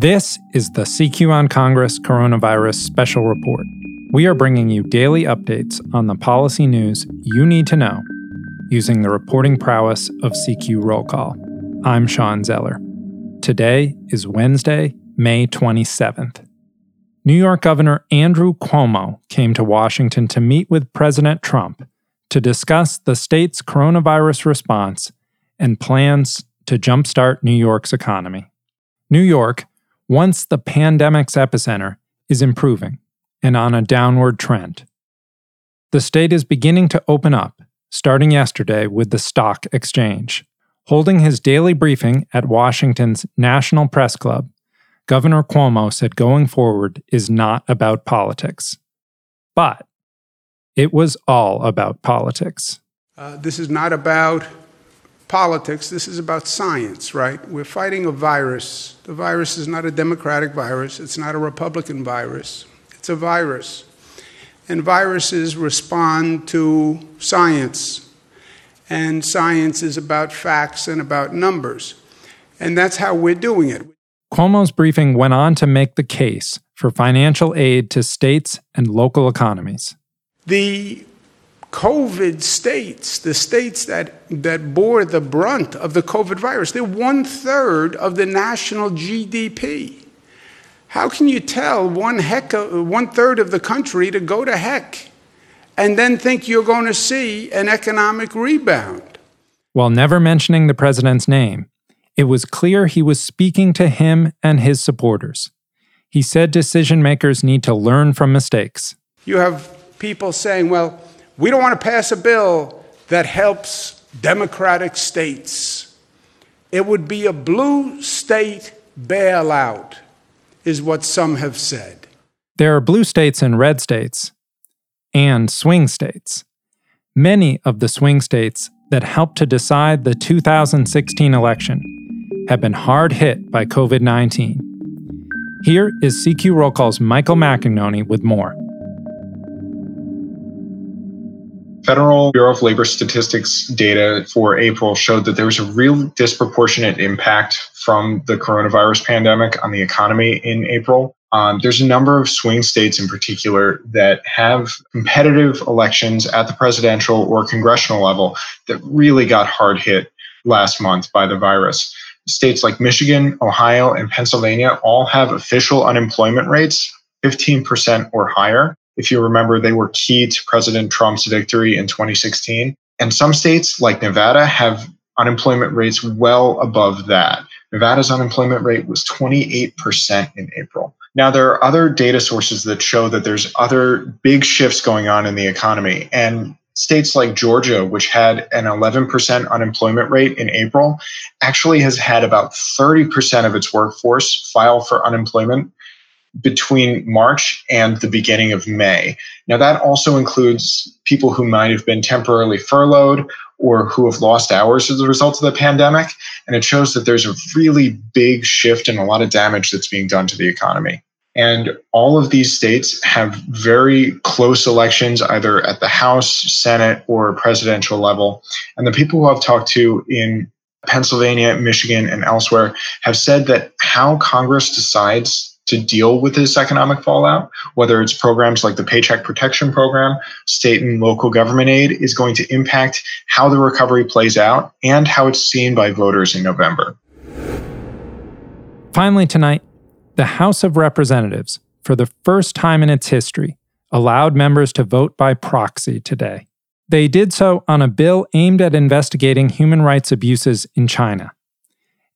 This is the CQ on Congress Coronavirus Special Report. We are bringing you daily updates on the policy news you need to know using the reporting prowess of CQ Roll Call. I'm Shawn Zeller. Today is Wednesday, May 27th. New York Governor Andrew Cuomo came to Washington to meet with President Trump to discuss the state's coronavirus response and plans to jumpstart New York's economy. New York, once the pandemic's epicenter, is improving and on a downward trend. The state is beginning to open up, starting yesterday with the stock exchange. Holding his daily briefing at Washington's National Press Club, Governor Cuomo said going forward is not about politics. But it was all about politics. Uh, this is not about politics. This is about science, right? We're fighting a virus. The virus is not a Democratic virus, it's not a Republican virus, it's a virus. And viruses respond to science. And science is about facts and about numbers. And that's how we're doing it. Cuomo's briefing went on to make the case for financial aid to states and local economies. The COVID states, the states that, that bore the brunt of the COVID virus, they're one third of the national GDP. How can you tell one, heck, of, one third of the country to go to heck and then think you're going to see an economic rebound? While never mentioning the president's name, it was clear he was speaking to him and his supporters. He said decision makers need to learn from mistakes. You have people saying, well, we don't want to pass a bill that helps Democratic states. It would be a blue state bailout, is what some have said. There are blue states and red states, and swing states. Many of the swing states that helped to decide the 2016 election have been hard hit by COVID 19. Here is CQ Roll Call's Michael Macagnone with more. Federal Bureau of Labor Statistics data for April showed that there was a real disproportionate impact from the coronavirus pandemic on the economy in April. Um, there's a number of swing states in particular that have competitive elections at the presidential or congressional level that really got hard hit last month by the virus. States like Michigan, Ohio, and Pennsylvania all have official unemployment rates 15% or higher. If you remember, they were key to President Trump's victory in 2016. And some states, like Nevada, have unemployment rates well above that. Nevada's unemployment rate was 28% in April. Now, there are other data sources that show that there's other big shifts going on in the economy. And states like Georgia, which had an 11% unemployment rate in April, actually has had about 30% of its workforce file for unemployment between March and the beginning of May. Now, that also includes people who might have been temporarily furloughed or who have lost hours as a result of the pandemic. And it shows that there's a really big shift and a lot of damage that's being done to the economy. And all of these states have very close elections, either at the House, Senate, or presidential level. And the people who I've talked to in Pennsylvania, Michigan, and elsewhere have said that how Congress decides to deal with this economic fallout, whether it's programs like the Paycheck Protection Program, state and local government aid, is going to impact how the recovery plays out and how it's seen by voters in November. Finally, tonight, the House of Representatives, for the first time in its history, allowed members to vote by proxy today. They did so on a bill aimed at investigating human rights abuses in China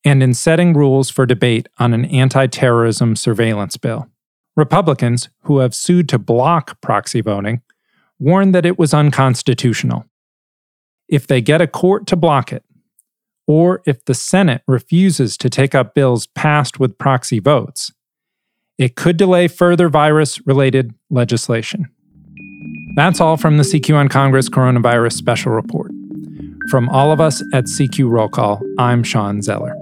and in setting rules for debate on an anti terrorism surveillance bill. Republicans, who have sued to block proxy voting, warned that it was unconstitutional. If they get a court to block it, or if the Senate refuses to take up bills passed with proxy votes, it could delay further virus related legislation. That's all from the CQ on Congress Coronavirus Special Report. From all of us at CQ Roll Call, I'm Shawn Zeller.